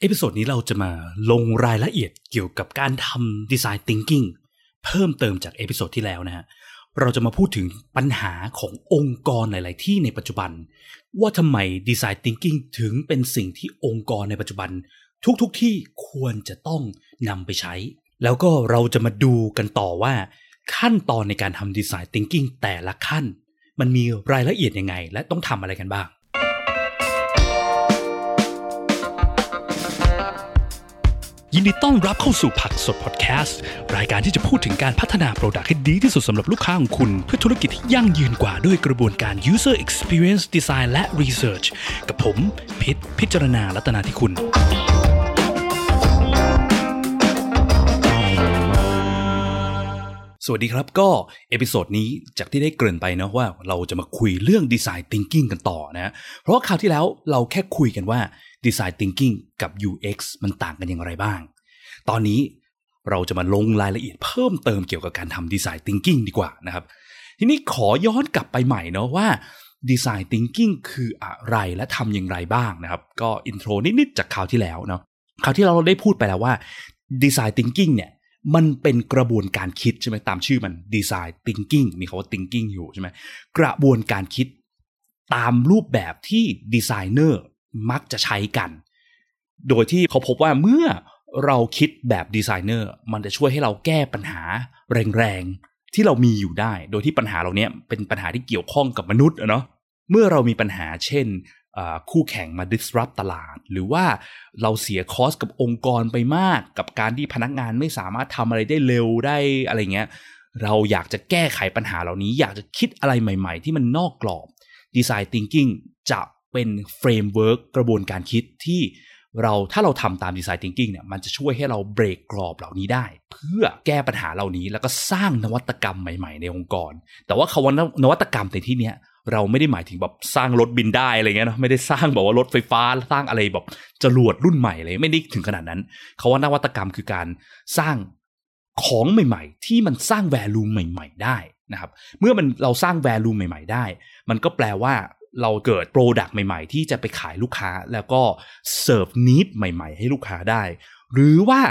episode นี้เราจะมาลงรายละเอียดเกี่ยวกับการทำดีไซน์ thinking เพิ่มเติมจาก episode ที่แล้วนะฮะ เราจะมาพูดถึงปัญหาขององค์กรหลาย ๆ ที่ในปัจจุบัน ว่าทำไมดีไซน์ thinking ถึงเป็นสิ่งที่องค์กรในปัจจุบัน ทุกๆที่ควรจะต้องนำไปใช้ แล้วก็เราจะมาดูกันต่อว่า ขั้นตอนในการทำดีไซน์ thinking แต่ละขั้น มันมีรายละเอียดยังไง และต้องทำอะไรกันบ้าง ยินดีต้อนรับเข้าสู่ผักสดพอดแคสต์ รายการที่จะพูดถึงการพัฒนา product ให้ดีที่สุดสำหรับลูกค้าของคุณ เพื่อธุรกิจที่ยั่งยืนกว่าด้วยกระบวนการ user experience design และ research กับผม พิษพิจารณาลัตนาที่คุณสวัสดีครับก็ episode นี้จากที่ได้เกริ่นไปนะว่าเราจะมาคุยเรื่อง Design Thinking กันต่อนะ เพราะว่าคราวที่แล้วเราแค่คุยกันว่า Design Thinking กับ UX มันต่างกันอย่างไรบ้าง ตอนนี้เราจะมาลงรายละเอียดเพิ่มเติมเกี่ยวกับการทำ Design Thinking ดีกว่านะครับ ทีนี้ขอย้อนกลับไปใหม่เนาะว่า Design Thinking คืออะไรและทำอย่างไรบ้างนะครับ ก็อินโทรนิดๆจากคราวที่แล้วเนาะคราวที่เราได้พูดไปแล้วว่า Design Thinking เนี่ยมันเป็นกระบวนการคิดใช่ไหมตามชื่อมัน Design Thinking มีคาว่า Thinking อยู่ใช่ไหมกระบวนการคิดตามรูปแบบที่ดีไซเนอร์ มักจะใช้กัน โดยที่เขาพบว่าเมื่อเราคิดแบบดีไซเนอร์มันจะช่วยให้เราแก้ปัญหาแรงๆ ที่เรามีอยู่ได้ โดยที่ปัญหาเหล่านี้เป็นปัญหาที่เกี่ยวข้องกับมนุษย์อะเนาะเมื่อเรามีปัญหาเช่นคู่แข่งมา disrupt ตลาด หรือว่าเราเสีย cost กับองค์กรไปมากกับการที่พนักงานไม่สามารถทำอะไรได้เร็วได้อะไรเงี้ยเราอยากจะแก้ไขปัญหาเหล่านี้ อยากจะคิดอะไรใหม่ๆ ที่มันนอกกรอบ Design Thinking จะ เป็น framework กระบวนการคิดที่เราถ้าเราทำตาม Design Thinking เนี่ยมันจะช่วยให้เราเบรกกรอบเหล่านี้ได้ เพื่อแก้ปัญหาเหล่านี้แล้วก็สร้างนวัตกรรมใหม่ๆ ในองค์กร แต่ว่าคำว่านวัตกรรมในที่เนี้ยเราไม่ได้หมายถึงแบบสร้างรถบินได้อะไรเงี้ยนะไม่ได้สร้างแบบว่ารถไฟฟ้าสร้างอะไรแบบจรวดรุ่นใหม่เลยไม่ได้ถึงขนาดนั้นเขาว่านวัตกรรมคือการสร้างของใหม่ ๆ ที่มันสร้าง value ใหม่ ๆ ได้นะครับ เมื่อมันเราสร้าง value ใหม่ ๆ ได้ มันก็แปลว่า เราเกิด product ใหม่ๆ ที่จะไปขายลูกค้าแล้วก็ serve need ใหม่ ๆ ให้ลูกค้าได้ หรือว่า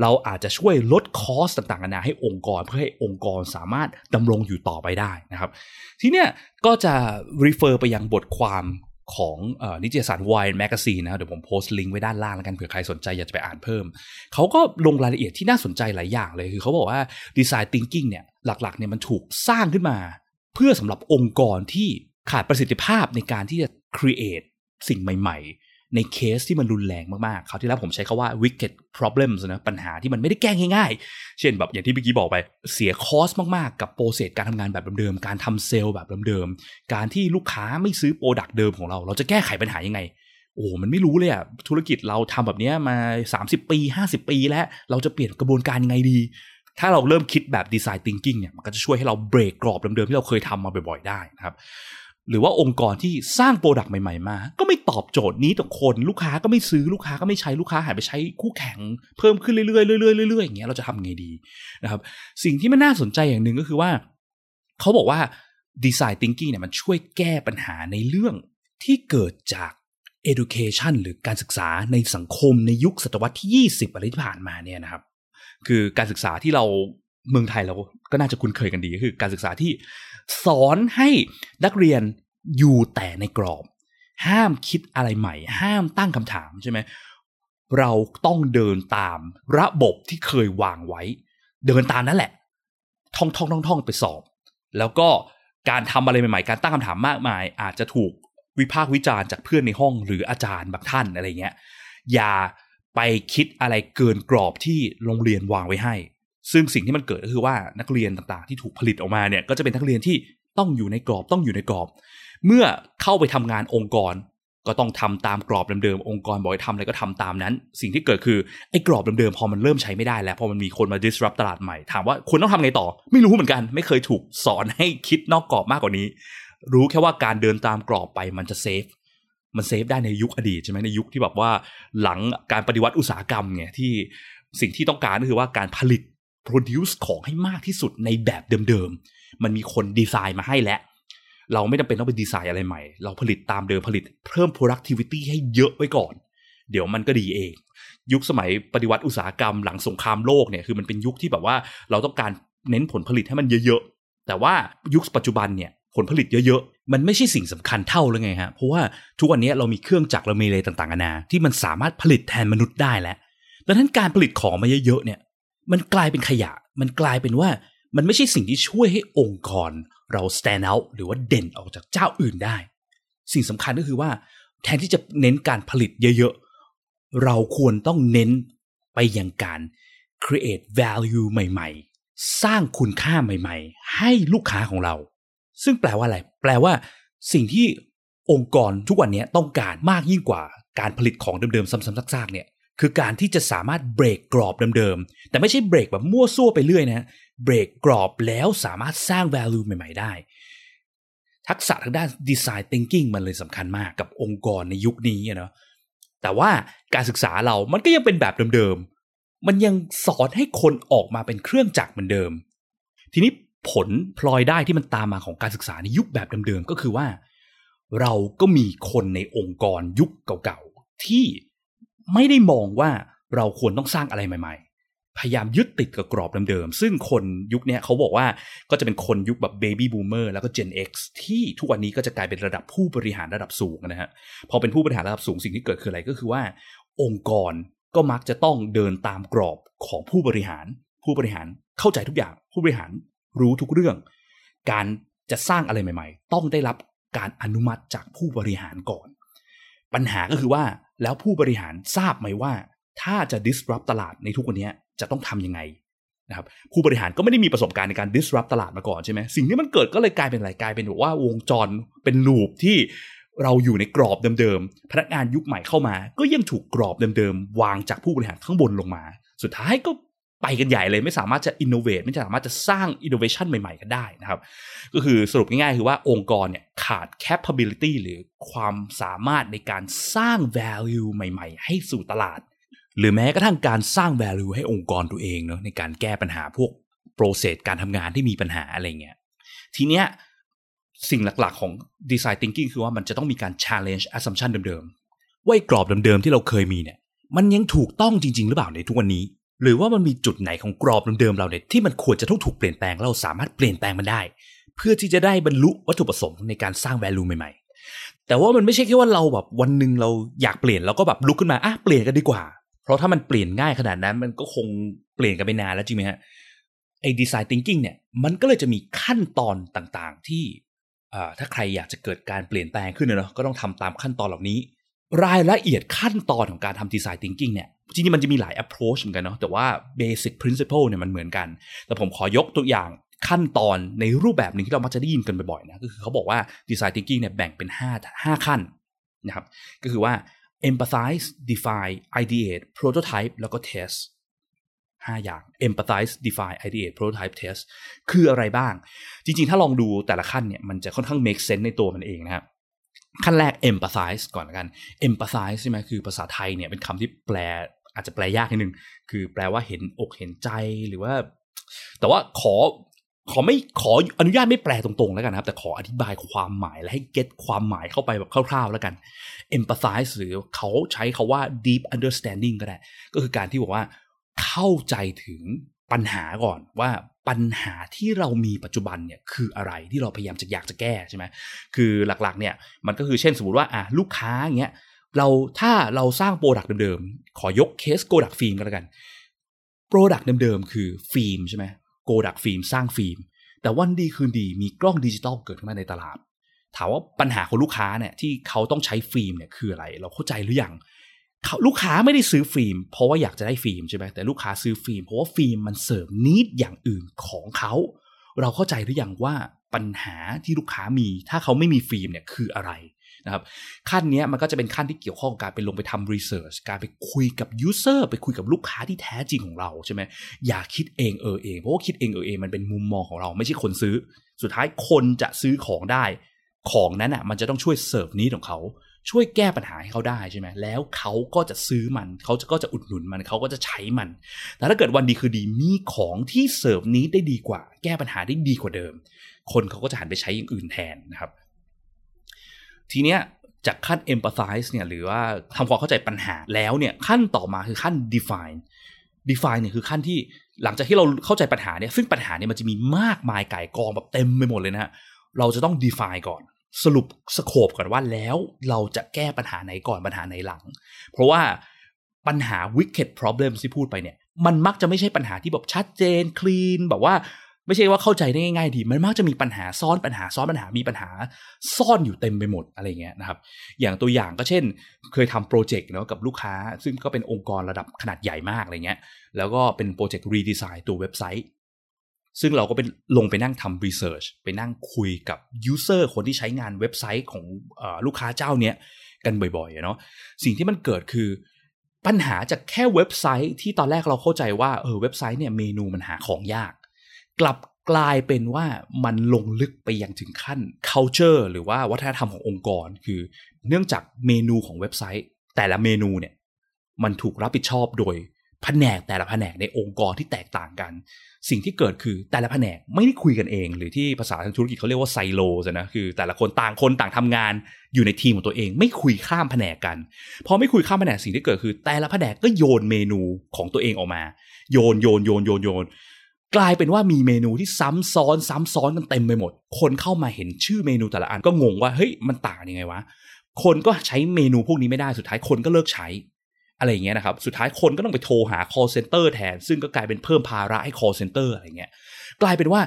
เราอาจจะช่วยลด cost ต่างๆนานาให้องค์กรเพื่อให้องค์กรสามารถดำรงอยู่ต่อไปได้นะครับ ทีเนี้ยก็จะ refer ไปยังบทความของนิตยสาร Wired Magazine นะเดี๋ยวผมโพสต์ลิงก์ไว้ด้านล่างแล้วกันเผื่อใครสนใจอยากจะไปอ่านเพิ่ม เขาก็ลงรายละเอียดที่น่าสนใจหลายอย่างเลย คือเขาบอกว่า Design Thinking เนี่ยหลักๆเนี่ยมันถูกสร้างขึ้นมา เพื่อสำหรับองค์กรที่ ขาดประสิทธิภาพในการที่จะ create สิ่งใหม่ ๆ ในเคสที่มันรุนแรงมากๆคราวที่แล้วผมใช้คำว่า wicked problems นะปัญหาที่มันไม่ได้แก้ง่ายๆ เช่นแบบอย่างที่เมื่อกี้บอกไป เสีย cost มากๆ กับ process การทำงานแบบเดิมๆ การทำเซลล์แบบเดิมๆ การที่ลูกค้าไม่ซื้อ product เดิมของเรา เราจะแก้ไขปัญหายังไงโอ้มันไม่รู้เลยอะธุรกิจเราทำแบบนี้มา 30 ปี 50 ปีแล้วเราจะเปลี่ยนกระบวนการยังไงดี ถ้าเราเริ่มคิดแบบดีไซน์ thinking เนี่ยมันก็จะช่วยให้เราเบรกกรอบเดิมๆที่เราเคยทำมาบ่อยๆได้นะครับ หรือว่าองค์กรที่สร้าง product ใหม่ๆมา ก็ไม่ตอบโจทย์ need ต่อคน ลูกค้าก็ไม่ซื้อลูกค้าก็ไม่ใช้ลูกค้าหายไปใช้คู่แข่งเพิ่มขึ้นเรื่อยๆเรื่อยๆเรื่อยๆอย่างเงี้ยเราจะทำไงดีนะครับ สิ่งที่มันน่าสนใจอย่างหนึ่งก็คือว่า เขาบอกว่าดีไซน์ thinking เนี่ยมันช่วยแก้ปัญหาในเรื่องที่เกิดจาก education หรือการศึกษาในสังคมในยุคศตวรรษที่ 20 อะไรที่ผ่านมาเนี่ยนะครับ คือการศึกษาที่เราเมืองไทยเราก็น่าจะคุ้นเคยกันดีก็คือ การศึกษาที่ สอนให้นักเรียนอยู่แต่ในกรอบ ห้ามคิดอะไรใหม่ ห้ามตั้งคำถามใช่ไหมเราต้องเดินตามระบบที่เคยวางไว้ เดินตามนั่นแหละ ท่องท่องท่องท่องไปสอบ แล้วก็การทำอะไรใหม่ๆ การตั้งคำถามมากมาย อาจจะถูกวิพากษ์วิจารณ์จากเพื่อนในห้องหรืออาจารย์บางท่านอะไรเงี้ย อย่าไปคิดอะไรเกินกรอบที่โรงเรียนวางไว้ให้ ซึ่งสิ่งที่มันเกิดก็คือว่านักเรียนต่างๆ ที่ถูกผลิตออกมาเนี่ยก็จะเป็นนักเรียนที่ต้องอยู่ในกรอบต้องอยู่ในกรอบ เมื่อเข้าไปทำงานองค์กร ก็ต้องทำตามกรอบเดิมๆองค์กรบอกให้ทำอะไรก็ทำตามนั้น สิ่งที่เกิดคือไอ้กรอบเดิมๆพอมันเริ่มใช้ไม่ได้แล้วพอมันมีคนมา disrupt ตลาดใหม่ถามว่าคุณต้องทำไงต่อ ไม่รู้เหมือนกัน ไม่เคยถูกสอนให้คิดนอกกรอบมากกว่านี้ รู้แค่ว่าการเดินตามกรอบไปมันจะเซฟมันเซฟได้ในยุคอดีตใช่ไหมในยุคที่แบบว่าหลังการปฏิวัติอุตสาหกรรมเนี่ยที่สิ่งที่ต้องการก็คือว่าการผลิต produce ของให้มากที่สุดในแบบเดิมๆ มันมีคนดีไซน์มาให้แล้ว เราไม่จำเป็นต้องไปดีไซน์อะไรใหม่ เราผลิตตามเดิมผลิตเพิ่ม productivity ให้เยอะไว้ก่อน เดี๋ยวมันก็ดีเอง ยุคสมัยปฏิวัติอุตสาหกรรมหลังสงครามโลกเนี่ยคือมันเป็นยุคที่แบบว่าเราต้องการเน้นผลผลิตให้มันเยอะๆ แต่ว่ายุคปัจจุบันเนี่ยผลผลิตเยอะๆ มันไม่ใช่สิ่งสำคัญเท่าเลยไงฮะ เพราะว่าทุกวันนี้เรามีเครื่องจักรเรามีอะไรต่างๆนานาที่มันสามารถผลิตแทนมนุษย์ได้แล้ว ดังนั้นการผลิตของมาเยอะๆเนี่ย มันกลายเป็นขยะ มันกลายเป็นว่ามันไม่ใช่สิ่งที่ช่วยให้องค์กรเรา stand out หรือว่าเด่นออกจากเจ้าอื่นได้ สิ่งสำคัญก็คือว่า แทนที่จะเน้นการผลิตเยอะๆ เราควรต้องเน้นไปยังการ create value ใหม่ๆ สร้างคุณค่าใหม่ๆ ให้ลูกค้าของเรา ซึ่งแปลว่าอะไร แปลว่า สิ่งที่องค์กรทุกวันนี้ต้องการมากยิ่งกว่าการผลิตของเดิมๆ ซ้ำๆซากๆเนี่ย คือการที่จะสามารถเบรกกรอบเดิมๆ แต่ไม่ใช่เบรกแบบมั่วซั่วไปเรื่อยนะเบรกกรอบแล้วสามารถสร้าง value ใหม่ ๆ ได้ ทักษะทางด้าน design thinking มันเลยสำคัญมากกับองค์กรในยุคนี้เนาะแต่ว่าการศึกษาเรามันก็ยังเป็นแบบเดิมๆ มันยังสอนให้คนออกมาเป็นเครื่องจักรเหมือนเดิม ทีนี้ผลพลอยได้ที่มันตามมาของการศึกษาในยุคแบบเดิมๆ ก็คือว่า เราก็มีคนในองค์กรยุคเก่าๆ ที่ ไม่ได้มองว่าเราควรต้องสร้างอะไรใหม่ๆ พยายามยึดติดกับกรอบเดิมๆ ซึ่งคนยุคนี้เขาบอกว่าก็จะเป็นคนยุคแบบ Baby Boomer แล้วก็ Gen X ที่ทุกวันนี้ก็จะกลายเป็นระดับผู้บริหารระดับสูงนะฮะ พอเป็นผู้บริหารระดับสูงสิ่งที่เกิดคืออะไรก็คือว่า องค์กรก็มักจะต้องเดินตามกรอบของผู้บริหาร ผู้บริหารเข้าใจทุกอย่าง ผู้บริหารรู้ทุกเรื่อง การจะสร้างอะไรใหม่ ๆ ต้องได้รับการอนุมัติจากผู้บริหารก่อน ปัญหาก็คือว่า แล้วผู้บริหารทราบไหมว่า ถ้าจะ disrupt ตลาดในทุกวันนี้จะต้องทำยังไงนะครับผู้บริหารก็ไม่ได้มีประสบการณ์ในการ disrupt ตลาดมาก่อนใช่ไหมสิ่งที่มันเกิดก็เลยกลายเป็นอะไรกลายเป็นว่าวงจรเป็นลูปที่เราอยู่ในกรอบเดิมๆ พนักงานยุคใหม่เข้ามา ก็ยังถูกกรอบเดิมๆ วางจากผู้บริหารข้างบนลงมา สุดท้ายก็ ไปกันใหญ่เลยไม่สามารถจะ innovate ไม่สามารถจะสร้าง innovation ใหม่ ๆ กันได้นะครับ ก็คือสรุปง่ายๆ คือว่าองค์กรเนี่ยขาด capability หรือความสามารถในการสร้าง value ใหม่ ๆ ให้สู่ตลาด หรือแม้กระทั่งการสร้าง value ให้องค์กรตัวเองเนาะในการแก้ปัญหาพวก process การทำงานที่มีปัญหาอะไรเงี้ยทีเนี้ยสิ่งหลักๆของ design thinking คือว่ามันจะต้องมีการ challenge assumption เดิมๆว่ากรอบเดิมๆที่เราเคยมีเนี่ยมันยังถูกต้องจริง ๆ หรือเปล่าในทุกวันนี้ หรือว่ามันมีจุดไหนของกรอบเดิมๆเราเนี่ยที่มันควรจะต้องถูกเปลี่ยนแปลงเราสามารถเปลี่ยนแปลงมันได้ เพื่อที่จะได้บรรลุวัตถุประสงค์ในการสร้าง value ใหม่ๆ แต่ว่ามันไม่ใช่แค่ว่าเราแบบวันหนึ่งเราอยากเปลี่ยนแล้วก็แบบลุกขึ้นมาอะเปลี่ยนกันดีกว่า เพราะถ้ามันเปลี่ยนง่ายขนาดนั้นมันก็คงเปลี่ยนกันไปนานแล้วจริงไหมฮะไอ้ design thinking เนี่ยมันก็เลยจะมีขั้นตอนต่างๆที่ถ้าใครอยากจะเกิดการเปลี่ยนแปลงขึ้นเนาะก็ต้องทำตามขั้นตอนเหล่านี้ รายละเอียดขั้นตอนของการทำดีไซน์ thinking เนี่ย จริงๆมันจะมีหลาย approach เหมือนกันเนาะแต่ว่า basic principle เนี่ยมันเหมือนกัน แต่ผมขอยกตัวอย่างขั้นตอนในรูปแบบหนึ่งที่เรามักจะได้ยินกันบ่อยๆนะก็คือเขาบอกว่า design thinking เนี่ยแบ่งเป็น 5 5 ขั้นนะครับก็คือว่า empathize define ideate prototype แล้วก็ test 5 อย่าง empathize define ideate prototype test คืออะไรบ้าง จริงๆ ถ้าลองดูแต่ละขั้นเนี่ยมันจะค่อนข้าง make sense ในตัวมันเองนะครับขั้นแรก empathize ก่อนกัน empathize ใช่ไหมคือภาษาไทยเนี่ยเป็นคำที่แปล อาจจะแปลยากนิดนึงคือแปลว่าเห็นอกเห็นใจหรือว่า แต่ว่าขอขอไม่ขออนุญาตไม่แปลตรงๆแล้วกันนะครับ แต่ขออธิบายความหมายและให้เก็ตความหมายเข้าไปแบบคร่าวๆแล้วกัน empathize หรือเขาใช้คาว่า deep understanding ก็ได้ ก็คือการที่บอกว่าเข้าใจถึงปัญหาก่อนว่าปัญหาที่เรามีปัจจุบันเนี่ยคืออะไรที่เราพยายามจะอยากจะแก้ใช่ไหมคือหลักๆเนี่ยมันก็คือเช่นสมมติว่าอะลูกค้าอย่างเงี้ย เราถ้าเราสร้าง product เดิมๆ ขอยกเคสโกดักฟิล์มก็แล้วกัน product เดิมๆ คือฟิล์มใช่ไหมโกดักฟิล์มสร้างฟิล์ม แต่วันดีคืนดีมีกล้องดิจิตอลเกิดขึ้นมาในตลาด ถามว่าปัญหาของลูกค้าเนี่ยที่เขาต้องใช้ฟิล์มเนี่ยคืออะไร เราเข้าใจหรือยังลูกค้าไม่ได้ซื้อฟิล์ม เพราะว่าอยากจะได้ฟิล์มใช่ไหมแต่ลูกค้าซื้อฟิล์มเพราะว่าฟิล์มมัน serve need อย่างอื่นของเขา เราเข้าใจหรือยังว่าปัญหาที่ลูกค้ามี ถ้าเขาไม่มีฟิล์มเนี่ยคืออะไร นะครับขั้นนี้มันก็จะเป็นขั้นที่เกี่ยวข้องกับการไปลงไปทำ research การไปคุยกับ user ไปคุยกับลูกค้าที่แท้จริงของเราใช่ไหมอย่าคิดเองเออเองเพราะว่าคิดเองเออเองมันเป็นมุมมองของเราไม่ใช่คนซื้อ สุดท้ายคนจะซื้อของได้ ของนั้นอะมันจะต้องช่วย serve need ของเขาช่วยแก้ปัญหาให้เขาได้ใช่ไหม แล้วเขาก็จะซื้อมัน เขาก็จะอุดหนุนมัน เขาก็จะใช้มัน แต่ถ้าเกิดวันดีคือดี มีของที่เสิร์ฟนี้ได้ดีกว่า แก้ปัญหาได้ดีกว่าเดิม คนเขาก็จะหันไปใช้อย่างอื่นแทนนะครับ ทีเนี้ยจากขั้น empathize เนี่ยหรือว่าทำความเข้าใจปัญหาแล้วเนี่ยขั้นต่อมาคือขั้น define define เนี่ยคือขั้นที่หลังจากที่เราเข้าใจปัญหาเนี่ยซึ่งปัญหาเนี่ยมันจะมีมากมายไก่กองแบบเต็มไปหมดเลยนะฮะเราจะต้อง define ก่อนสรุปสโคปก่อนว่าแล้วเราจะแก้ปัญหาไหนก่อนปัญหาไหนหลัง เพราะว่าปัญหา wicked problem ที่พูดไปเนี่ย มันมักจะไม่ใช่ปัญหาที่แบบชัดเจน clean แบบว่า ไม่ใช่ว่าเข้าใจได้ง่ายๆดี มันมักจะมีปัญหาซ้อนปัญหาซ้อนปัญหามีปัญหาซ่อนอยู่เต็มไปหมดอะไรเงี้ยนะครับ อย่างตัวอย่างก็เช่น เคยทำโปรเจกต์เนาะกับลูกค้า ซึ่งก็เป็นองค์กรระดับขนาดใหญ่มากอะไรเงี้ย แล้วก็เป็นโปรเจกต์ redesign ตัวเว็บไซต์ ซึ่งเราก็เป็นลงไปนั่งทำ research ไปนั่งคุยกับ user คนที่ใช้งานเว็บไซต์ของอลูกค้าเจ้าเนี้ยกันบ่อยๆเนาะสิ่งที่มันเกิดคือปัญหาจากแค่เว็บไซต์ที่ตอนแรกเราเข้าใจว่าเออเว็บไซต์เนี่ยเมนูมันหาของยาก กลับกลายเป็นว่ามันลงลึกไปยังถึงขั้น culture หรือว่าวัฒนธรรมขององค์กร คือเนื่องจากเมนูของเว็บไซต์ แต่ละเมนูเนี่ยมันถูกรับผิดชอบโดยแผนกแต่ละแผนกในองค์กรที่แตกต่างกัน สิ่งที่เกิดคือแต่ละแผนกไม่ได้คุยกันเอง หรือที่ภาษาทางธุรกิจเขาเรียกว่าไซโลนะคือ แต่ละคนต่างคนต่างทำงานอยู่ในทีมของตัวเอง ไม่คุยข้ามแผนกกันพอไม่คุยข้ามแผนกสิ่งที่เกิดคือ แต่ละแผนกก็โยนเมนูของตัวเองออกมา โยนโยนโยนโยนโยน กลายเป็นว่ามีเมนูที่ซ้ำซ้อนซ้ำซ้อนกันเต็มไปหมด คนเข้ามาเห็นชื่อเมนูแต่ละอันก็งงว่าเฮ้ยมันต่างยังไงวะ คนก็ใช้เมนูพวกนี้ไม่ได้สุดท้ายคนก็เลิกใช้ อะไรเงี้ยนะครับสุดท้ายคนก็ต้องไปโทรหา call center แทน ซึ่งก็กลายเป็นเพิ่มภาระให้ call center อะไรเงี้ยกลายเป็นว่า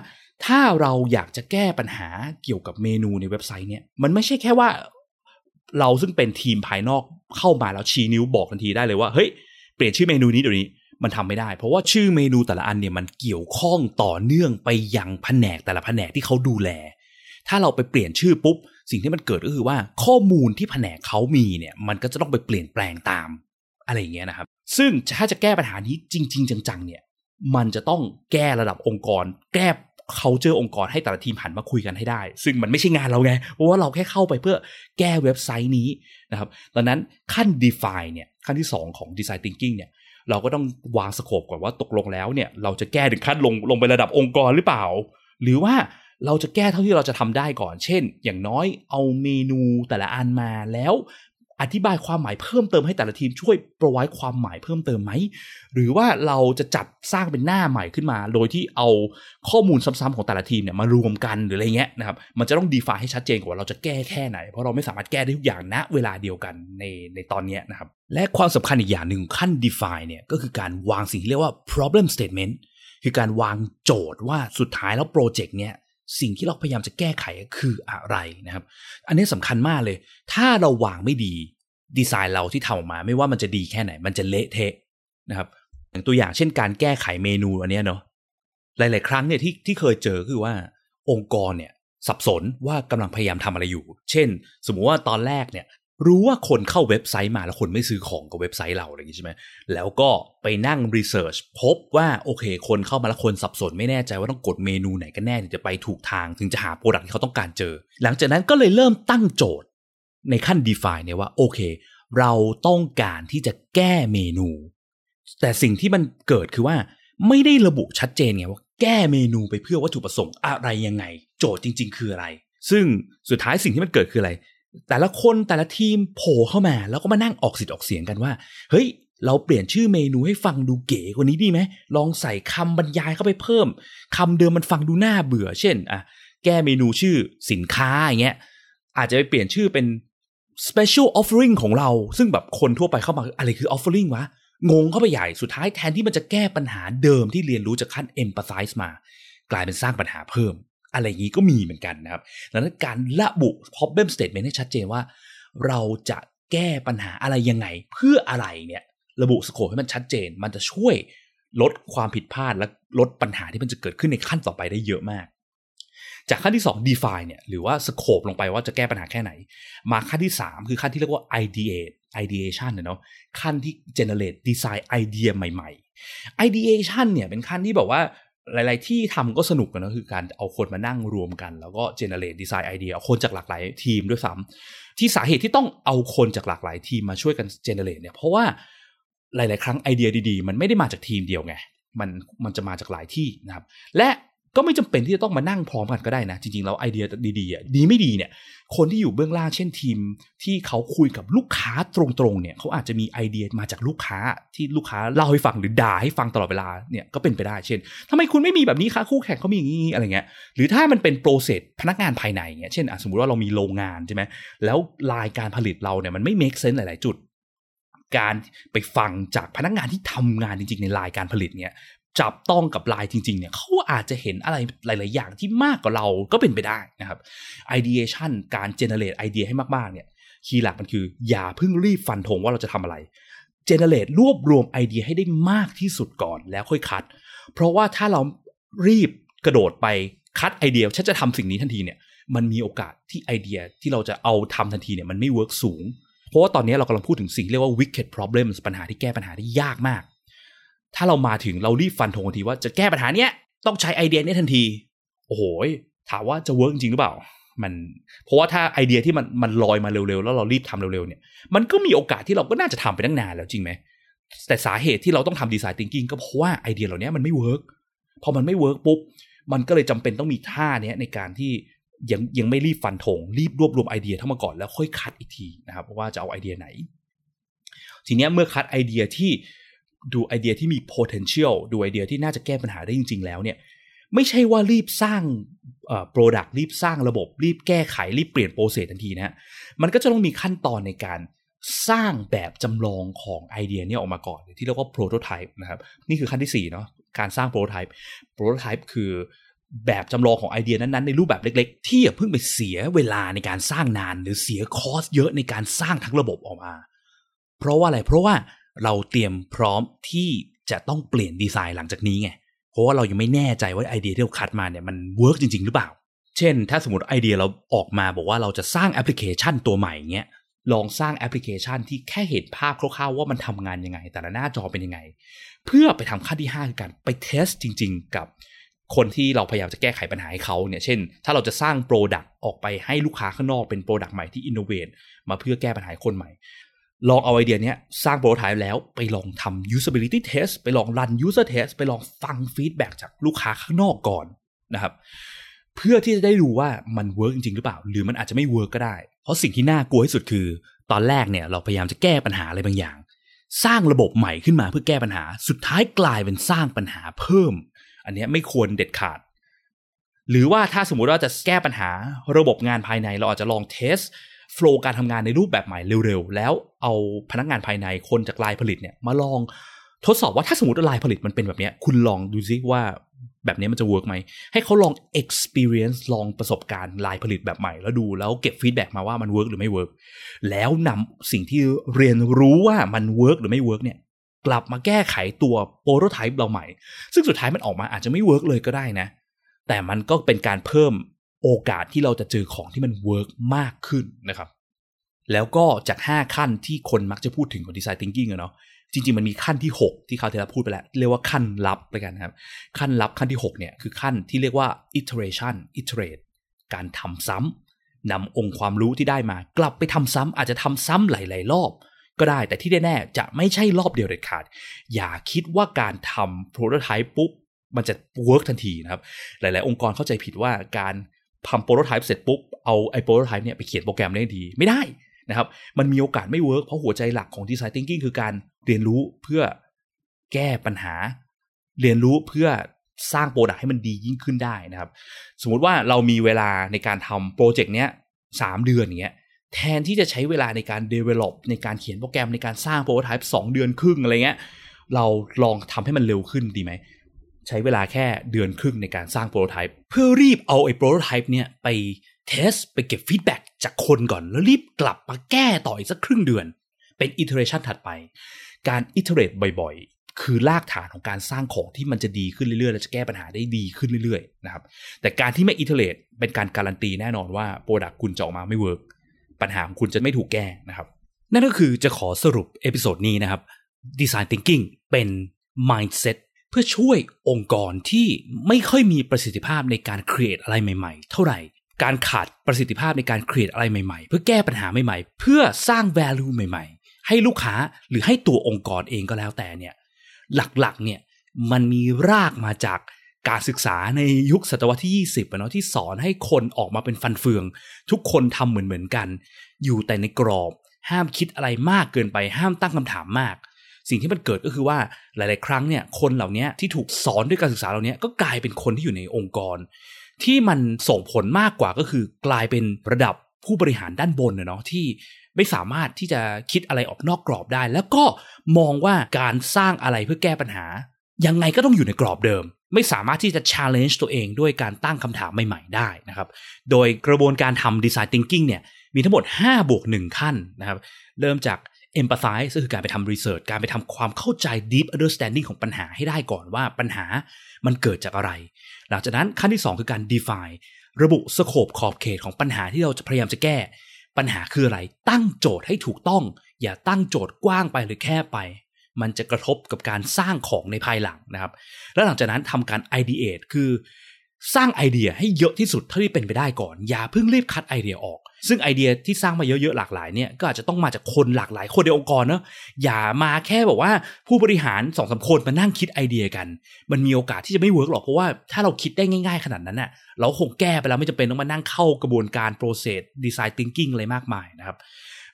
ถ้าเราอยากจะแก้ปัญหาเกี่ยวกับเมนูในเว็บไซต์เนี่ยมันไม่ใช่แค่ว่า เราซึ่งเป็นทีมภายนอกเข้ามาแล้วชี้นิ้วบอกทันทีได้เลยว่าเฮ้ยเปลี่ยนชื่อเมนูนี้เดี๋ยวนี้ มันทำไม่ได้ เพราะว่าชื่อเมนูแต่ละอันเนี่ยมันเกี่ยวข้องต่อเนื่องไปยังแผนกแต่ละแผนกที่เขาดูแล ถ้าเราไปเปลี่ยนชื่อปุ๊บ สิ่งที่มันเกิดก็คือว่าข้อมูลที่แผนกเขามีเนี่ยมันก็จะต้องไปเปลี่ยนแปลงตามอะไรอย่างเงี้ยนะครับ ซึ่งถ้าจะแก้ปัญหานี้จริง ๆ จัง ๆ เนี่ย มันจะต้องแก้ระดับองค์กร แก้เขาเจอองค์กรให้แต่ละทีมหันมาคุยกันให้ได้ ซึ่งมันไม่ใช่งานเราไง เพราะว่าเราแค่เข้าไปเพื่อแก้เว็บไซต์นี้นะครับ ดังนั้นขั้น define เนี่ยขั้นที่ 2 ของ design thinking เนี่ย เราก็ต้องวางสโคปก่อนว่าตกลงแล้วเนี่ย เราจะแก้ถึงขั้นลงลงไประดับองค์กรหรือเปล่า หรือว่าเราจะแก้เท่าที่เราจะทำได้ก่อน เช่น อย่างน้อยเอาเมนูแต่ละอันมาแล้ว อธิบายความหมายเพิ่มเติมให้แต่ละทีมช่วยปรไว้ความหมายเพิ่มเติมไหม หรือว่าเราจะจัดสร้างเป็นหน้าใหม่ขึ้นมา โดยที่เอาข้อมูลซ้ำๆของแต่ละทีมเนี่ยมารวมกันหรืออะไรเงี้ยนะครับ มันจะต้องดีฟาให้ชัดเจนกว่าเราจะแก้แค่ไหน เพราะเราไม่สามารถแก้ได้ทุกอย่างณเวลาเดียวกันในในตอนนี้นะครับ และความสำคัญอีกอย่างหนึ่งขั้น define เนี่ยก็คือการวางสิ่งที่เรียกว่า problem statement คือการวางโจทย์ว่าสุดท้ายแล้วโปรเจกต์เนี้ย สิ่งที่เราพยายามจะแก้ไขคืออะไรนะครับ อันนี้สำคัญมากเลย ถ้าเราวางไม่ดีดีไซน์เราที่ทำออกมา ไม่ว่ามันจะดีแค่ไหน มันจะเละเทะนะครับอย่างตัวอย่างเช่นการแก้ไขเมนูอันนี้เนาะหลาย ๆ ครั้งเนี่ยที่ที่เคยเจอคือว่าองค์กรเนี่ยสับสนว่ากำลังพยายามทำอะไรอยู่ เช่น สมมุติว่าตอนแรกเนี่ย รู้ว่าคนเข้าเว็บไซต์มาแล้วคนไม่ซื้อของกับเว็บไซต์เราอะไรอย่างนี้ใช่ไหมแล้วก็ไปนั่งรีเสิร์ชพบว่าโอเค คนเข้ามาแล้วคนสับสน ไม่แน่ใจว่าต้องกดเมนูไหนกันแน่ถึงจะไปถูกทางถึงจะหาโปรดักที่เขาต้องการเจอ หลังจากนั้นก็เลยเริ่มตั้งโจทย์ ในขั้น define เนี่ยว่าโอเค เราต้องการที่จะแก้เมนู แต่สิ่งที่มันเกิดคือว่าไม่ได้ระบุชัดเจนไงว่าแก้เมนูไปเพื่อวัตถุประสงค์อะไรยังไง โจทย์จริง ๆ คืออะไร ซึ่งสุดท้ายสิ่งที่มันเกิดคืออะไร แต่ละคนแต่ละทีมโผล่เข้ามา แล้วก็มานั่งออกสิทธิ์ออกเสียงกันว่า เฮ้ย เราเปลี่ยนชื่อเมนูให้ฟังดูเก๋กว่านี้ดีไหมลองใส่คำบรรยายเข้าไปเพิ่มคำเดิมมันฟังดูน่าเบื่อ เช่นอะแก้เมนูชื่อสินค้าอย่างเงี้ยอาจจะไปเปลี่ยนชื่อเป็น special offering ของเรา ซึ่งแบบคนทั่วไปเข้ามาอะไรคือ offering วะ งงเข้าไปใหญ่สุดท้ายแทนที่มันจะแก้ปัญหาเดิมที่เรียนรู้จากขั้น empathize มา กลายเป็นสร้างปัญหาเพิ่ม อะไรอย่างนี้ก็มีเหมือนกันนะครับดังนั้นการระบุ problem statement ให้ชัดเจนว่า เราจะแก้ปัญหาอะไรยังไง เพื่ออะไรเนี่ยระบุสโคปให้มันชัดเจน มันจะช่วยลดความผิดพลาดและลดปัญหาที่มันจะเกิดขึ้นในขั้นต่อไปได้เยอะมาก จากขั้นที่ 2 define เนี่ยหรือว่าสโคปลงไปว่าจะแก้ปัญหาแค่ไหน มาขั้นที่ 3 คือขั้นที่เรียกว่า ideate ideation เนาะขั้นที่ generate design ไอเดียใหม่ ๆ ideation เนี่ยเป็นขั้นที่แบบว่า หลาย ๆ ที่ทำก็สนุกกันนะคือการเอาคนมานั่งรวมกัน แล้วก็ generate design idea เอาคนจากหลากหลายทีมด้วยซ้ำที่สาเหตุที่ต้องเอาคนจากหลากหลายทีมมาช่วยกันเจเนเรตเนี่ยเพราะว่าหลาย ๆ ครั้งไอเดียดี ๆ มันไม่ได้มาจากทีมเดียวไงมันมันจะมาจากหลายที่นะครับ และ ก็ไม่จำเป็นที่จะต้องมานั่งพร้อมกันก็ได้นะ จริงๆแล้วไอเดียดีๆดีไม่ดีเนี่ย คนที่อยู่เบื้องล่างเช่นทีม ที่เขาคุยกับลูกค้าตรงๆเนี่ยเขาอาจจะมีไอเดียมาจากลูกค้าที่ลูกค้าเล่าให้ฟังหรือด่าให้ฟังตลอดเวลาเนี่ยก็เป็นไปได้เช่นทำไมคุณไม่มีแบบนี้คะคู่แข่งเขามีอย่างนี้อะไรเงี้ยหรือถ้ามันเป็น process พนักงานภายในเงี้ยเช่นสมมติว่าเรามีโรงงานใช่ไหมแล้วรายการผลิตเราเนี่ยมันไม่ make sense หลาย ๆ จุดการไปฟังจากพนักงานที่ทำงานจริง ๆ ในรายการผลิตเนี่ย จับต้องกับลายจริงๆเนี่ยเขาอาจจะเห็นอะไรหลาย ๆ อย่างที่มากกว่าเราก็เป็นไปได้นะครับ ideation การ generate ไอเดียให้มากๆเนี่ย key หลักมันคือ อย่าเพิ่งรีบฟันธงว่าเราจะทำอะไร generate รวบรวมไอเดียให้ได้มากที่สุดก่อนแล้วค่อยคัด เพราะว่าถ้าเรารีบกระโดดไปคัดไอเดียฉันจะทำสิ่งนี้ทันทีเนี่ยมันมีโอกาสที่ไอเดียที่เราจะเอาทำทันทีเนี่ยมันไม่ work สูง เพราะว่าตอนนี้เรากำลังพูดถึงสิ่งเรียกว่า wicked problems ปัญหาที่แก้ปัญหาได้ยากมาก ถ้าเรามาถึงเรารีบฟันธงทันทีว่าจะแก้ปัญหาเนี้ยต้องใช้ไอเดียนี้ทันที โอ้โหถามว่าจะ work จริงหรือเปล่า มัน เพราะว่าถ้าไอเดียที่มันมันลอยมาเร็วๆ แล้วเรารีบทำเร็วๆเนี่ย มันก็มีโอกาสที่เราก็น่าจะทำไปตั้งนานแล้วจริงไหม แต่สาเหตุที่เราต้องทำ Design Thinking ก็เพราะว่าไอเดียเหล่านี้มันไม่ work พอมันไม่ work ปุ๊บ มันก็เลยจำเป็นต้องมีท่าเนี้ยในการที่ยังยังไม่รีบฟันธงรีบรวบรวมไอเดียทั้งมาก่อนแล้วค่อยคัดอีกทีนะครับว่าจะเอาไอเดียไหน ทีเนี้ยเมื่อคัดไอเดียที่ ดูไอเดียที่มี potential ดูไอเดียที่น่าจะแก้ปัญหาได้จริง ๆ แล้วเนี่ยไม่ใช่ว่ารีบสร้างเอ่อ product รีบสร้างระบบ รีบแก้ไข รีบเปลี่ยน process ทันทีนะมันก็จะต้องมีขั้นตอนในการสร้างแบบจำลองของไอเดียเนี่ยออกมาก่อน ที่เรียกว่า prototype นะครับนี่คือขั้นที่4เนาะการสร้าง prototype prototype คือแบบจำลองของไอเดียนั้นๆ ในรูปแบบเล็ก ๆ ที่อย่าเพิ่งไปเสียเวลาในการสร้างนาน หรือเสีย cost เยอะในการสร้างทั้งระบบออกมา เพราะว่าอะไรเพราะว่า เราเตรียมพร้อมที่จะต้องเปลี่ยนดีไซน์หลังจากนี้ไง เพราะว่าเรายังไม่แน่ใจว่าไอเดียที่เราคัดมาเนี่ยมัน work จริง ๆ หรือเปล่า เช่น ถ้าสมมติไอเดียเราออกมาบอกว่าเราจะสร้างแอปพลิเคชันตัวใหม่เงี้ย ลองสร้างแอปพลิเคชันที่แค่เห็นภาพคร่าวๆว่ามันทำงานยังไง แต่ละหน้าจอเป็นยังไง เพื่อไปทำขั้นที่5คือการไป test จริง ๆ กับคนที่เราพยายามจะแก้ไขปัญหาให้เขาเนี่ย เช่น ถ้าเราจะสร้าง product ออกไปให้ลูกค้าข้างนอกเป็น product ใหม่ที่ innovate มาเพื่อแก้ปัญหาคนใหม่ ลองเอาไอเดียนี้สร้าง prototype แล้วไปลองทำ usability test ไปลอง run user test ไปลองฟัง feedback จากลูกค้าข้างนอกก่อนนะครับ เพื่อที่จะได้ดูว่ามัน work จริงหรือเปล่า หรือมันอาจจะไม่ work ก็ได้ เพราะสิ่งที่น่ากลัวที่สุดคือ ตอนแรกเนี่ยเราพยายามจะแก้ปัญหาอะไรบางอย่าง สร้างระบบใหม่ขึ้นมาเพื่อแก้ปัญหา สุดท้ายกลายเป็นสร้างปัญหาเพิ่ม อันนี้ไม่ควรเด็ดขาด หรือว่าถ้าสมมุติว่าจะแก้ปัญหาระบบงานภายในเราอาจจะลอง test flow การทำงานในรูปแบบใหม่เร็วๆ แล้วเอาพนักงานภายในคนจากลายผลิตเนี่ยมาลองทดสอบว่าถ้าสมมติลายผลิตมันเป็นแบบนี้คุณลองดูซิว่าแบบนี้มันจะ work ไหม ให้เขาลอง experience ลองประสบการณ์ลายผลิตแบบใหม่ แล้วดูแล้วเก็บ feedback มาว่ามัน work หรือไม่ work แล้วนำสิ่งที่เรียนรู้ว่ามัน work หรือไม่ work เนี่ยกลับมาแก้ไขตัว prototype เราใหม่ ซึ่งสุดท้ายมันออกมาอาจจะไม่ work เลยก็ได้นะ แต่มันก็เป็นการเพิ่ม โอกาสที่เราจะเจอของที่มัน work มากขึ้นนะครับ แล้วก็จาก 5 ขั้นที่คนมักจะพูดถึงของดีไซน์ทิงกิ้งอะเนาะจริงๆ มันมีขั้นที่ 6 ที่เขาเราพูดไปแล้ว เรียกว่าขั้นลับไปกันนะครับ ขั้นลับขั้นที่ 6 เนี่ย คือขั้นที่เรียกว่า iteration iterate การทำซ้ำนำองค์ความรู้ที่ได้มา กลับไปทำซ้ำอาจจะทำซ้ำหลาย ๆ รอบ ก็ได้แต่ที่แน่ๆจะไม่ใช่รอบเดียวเด็ดขาด อย่าคิดว่าการทำ prototype ปุ๊บมันจะ work ทันทีนะครับ หลาย ๆ องค์กรเข้าใจผิดว่าการ ทำ prototype เสร็จปุ๊บ เอาไอ้ prototype เนี่ยไปเขียนโปรแกรมได้ดี ไม่ได้นะครับ มันมีโอกาสไม่ work เพราะหัวใจหลักของ Design Thinking คือการเรียนรู้เพื่อแก้ปัญหา เรียนรู้เพื่อสร้าง product ให้มันดียิ่งขึ้นได้นะครับ สมมุติว่าเรามีเวลาในการทำโปรเจกต์เนี้ยสามเดือนอย่างเงี้ยแทนที่จะใช้เวลาในการ develop ในการเขียนโปรแกรมในการสร้าง prototype สองเดือนครึ่งอะไรเงี้ยเราลองทำให้มันเร็วขึ้นดีไหม ใช้เวลาแค่เดือนครึ่งในการสร้าง prototype เพื่อรีบเอาไอ้ prototype เนี่ยไป test ไปเก็บ feedback จากคนก่อน แล้วรีบกลับมาแก้ต่ออีกสักครึ่งเดือน เป็น iteration ถัดไป การ iterate บ่อยๆ คือรากฐานของการสร้างของที่มันจะดีขึ้นเรื่อยๆ และจะแก้ปัญหาได้ดีขึ้นเรื่อยๆนะครับแต่การที่ไม่ iterate เป็นการการันตีแน่นอนว่า product คุณจะออกมาไม่ work ปัญหาของคุณจะไม่ถูกแก้นะครับนั่นก็คือจะขอสรุป episode นี้นะครับ Design Thinking เป็น mindset พื่อช่วยองค์กรที่ไม่ค่อยมีประสิทธิภาพในการ create อะไรใหม่ๆ เท่าไหร่ การขาดประสิทธิภาพในการ create อะไรใหม่ๆ เพื่อแก้ปัญหาใหม่ๆ เพื่อสร้าง value ใหม่ ๆ ให้ลูกค้าหรือให้ตัวองค์กรเองก็แล้วแต่เนี่ยหลักๆเนี่ยมันมีรากมาจากการศึกษาในยุคศตวรรษที่ 20อะเนาะที่สอนให้คนออกมาเป็นฟันเฟือง ทุกคนทำเหมือนเหมือนกัน อยู่แต่ในกรอบ ห้ามคิดอะไรมากเกินไป ห้ามตั้งคำถามมาก สิ่งที่มันเกิดก็คือว่าหลาย ๆ ครั้งเนี่ยคนเหล่านี้ที่ถูกสอนด้วยการศึกษาเหล่านี้ก็กลายเป็นคนที่อยู่ในองค์กร ที่มันส่งผลมากกว่าก็คือกลายเป็นระดับผู้บริหารด้านบนเนาะที่ไม่สามารถที่จะคิดอะไรออกนอกกรอบได้ แล้วก็มองว่าการสร้างอะไรเพื่อแก้ปัญหา ยังไงก็ต้องอยู่ในกรอบเดิม ไม่สามารถที่จะ challenge ตัวเองด้วยการตั้งคำถามใหม่ ๆ ได้นะครับ โดยกระบวนการทำ design thinking เนี่ยมีทั้งหมด 5 บวก 1 ขั้นนะครับ เริ่มจาก empathize ก็คือการไปทำ research การไปทำความเข้าใจ deep understanding ของปัญหาให้ได้ก่อนว่าปัญหามันเกิดจากอะไร หลังจากนั้นขั้นที่ 2 คือการ define ระบุสโคปขอบเขตของปัญหาที่เราจะพยายามจะแก้ ปัญหาคืออะไร ตั้งโจทย์ให้ถูกต้อง อย่าตั้งโจทย์กว้างไปหรือแคบไป มันจะกระทบกับการสร้างของในภายหลังนะครับ แล้วหลังจากนั้นทำการ ideate คือสร้างไอเดียให้เยอะที่สุดเท่าที่เป็นไปได้ก่อน อย่าเพิ่งรีบคัดไอเดียออก ซึ่งไอเดียที่สร้างมาเยอะๆหลากหลายเนี่ยก็อาจจะต้องมาจากคนหลากหลายคนในองค์กรเนอะอย่ามาแค่บอกว่าผู้บริหารสองสามคนมานั่งคิดไอเดียกัน มันมีโอกาสที่จะไม่เวิร์กหรอกเพราะว่าถ้าเราคิดได้ง่ายๆขนาดนั้นน่ะเราคงแก้ไปแล้วไม่จำเป็นต้องมานั่งเข้ากระบวนการ process design thinking อะไรมากมายนะครับ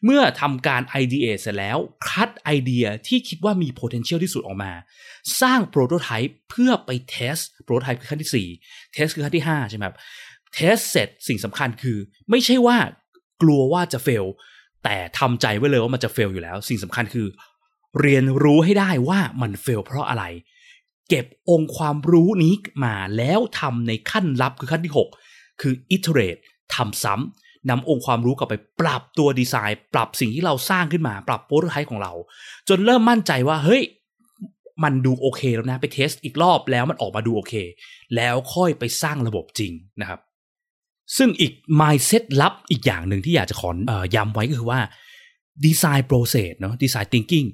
เมื่อทำการ ideate เสร็จแล้วคัดไอเดียที่คิดว่ามี potential ที่สุดออกมา สร้าง prototype เพื่อไป test prototype คือขั้นที่ 4 test คือขั้นที่ 5 ใช่ไหมครับ test เสร็จสิ่งสำคัญคือ ไม่ใช่ว่ากลัวว่าจะ fail แต่ทำใจไว้เลยว่ามันจะ fail อยู่แล้ว สิ่งสำคัญคือ เรียนรู้ให้ได้ว่ามัน fail เพราะอะไร เก็บองค์ความรู้นี้มาแล้วทำในขั้นลับคือขั้นที่ 6 คือ iterate ทำซ้ำนำองค์ความรู้กลับไปปรับตัวดีไซน์ ปรับสิ่งที่เราสร้างขึ้นมา ปรับโปรโตไทป์ของเรา จนเริ่มมั่นใจว่าเฮ้ยมันดูโอเคแล้วนะ ไปเทสอีกรอบแล้วมันออกมาดูโอเค แล้วค่อยไปสร้างระบบจริงนะครับ ซึ่งอีก mindset ลับอีกอย่างหนึ่งที่อยากจะขออย้ำไว้ก็คือว่า design process เนาะ design thinking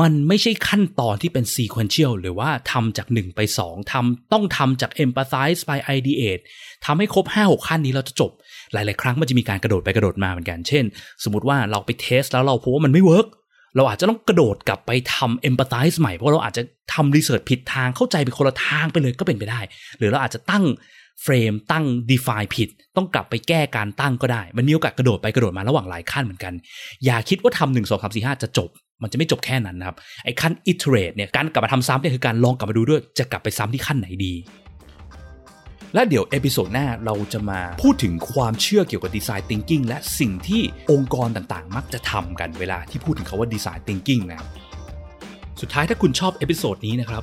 มันไม่ใช่ขั้นตอนที่เป็น sequential หรือว่าทำจาก 1 ไป 2ทำต้องทำจาก empathize ไป ideate ทำให้ครบ 5-6 ขั้นนี้เราจะจบ หลาย ๆ ครั้งมันจะมีการกระโดดไปกระโดดมาเหมือนกัน เช่น สมมติว่าเราไป test แล้วเราพบว่ามันไม่เวิร์กเราอาจจะต้องกระโดดกลับไปทำ empathize ใหม่ เพราะเราอาจจะทำ research ผิดทางเข้าใจไปคนละทางไปเลยก็เป็นไปได้ หรือเราอาจจะตั้ง frame ตั้ง define ผิด ต้องกลับไปแก้การตั้งก็ได้ มันมีโอกาสกระโดดไปกระโดดมาระหว่างหลายขั้นเหมือนกัน อย่าคิดว่าทำหนึ่งสองสามสี่ห้าจะจบ มันจะไม่จบแค่นั้นนะครับ ไอ้ขั้น iterate เนี่ยการกลับมาทำซ้ำเนี่ยคือการลองกลับมาดูด้วยจะกลับไปซ้ำที่ขั้นไหนดี และเดี๋ยว episode หน้าเราจะมาพูดถึงความเชื่อเกี่ยวกับดีไซน์ thinking และสิ่งที่องค์กรต่างๆ มักจะทำกันเวลาที่พูดถึงคาว่าดีไซน์ thinking นะครับสุดท้ายถ้าคุณชอบ episode นี้นะครับ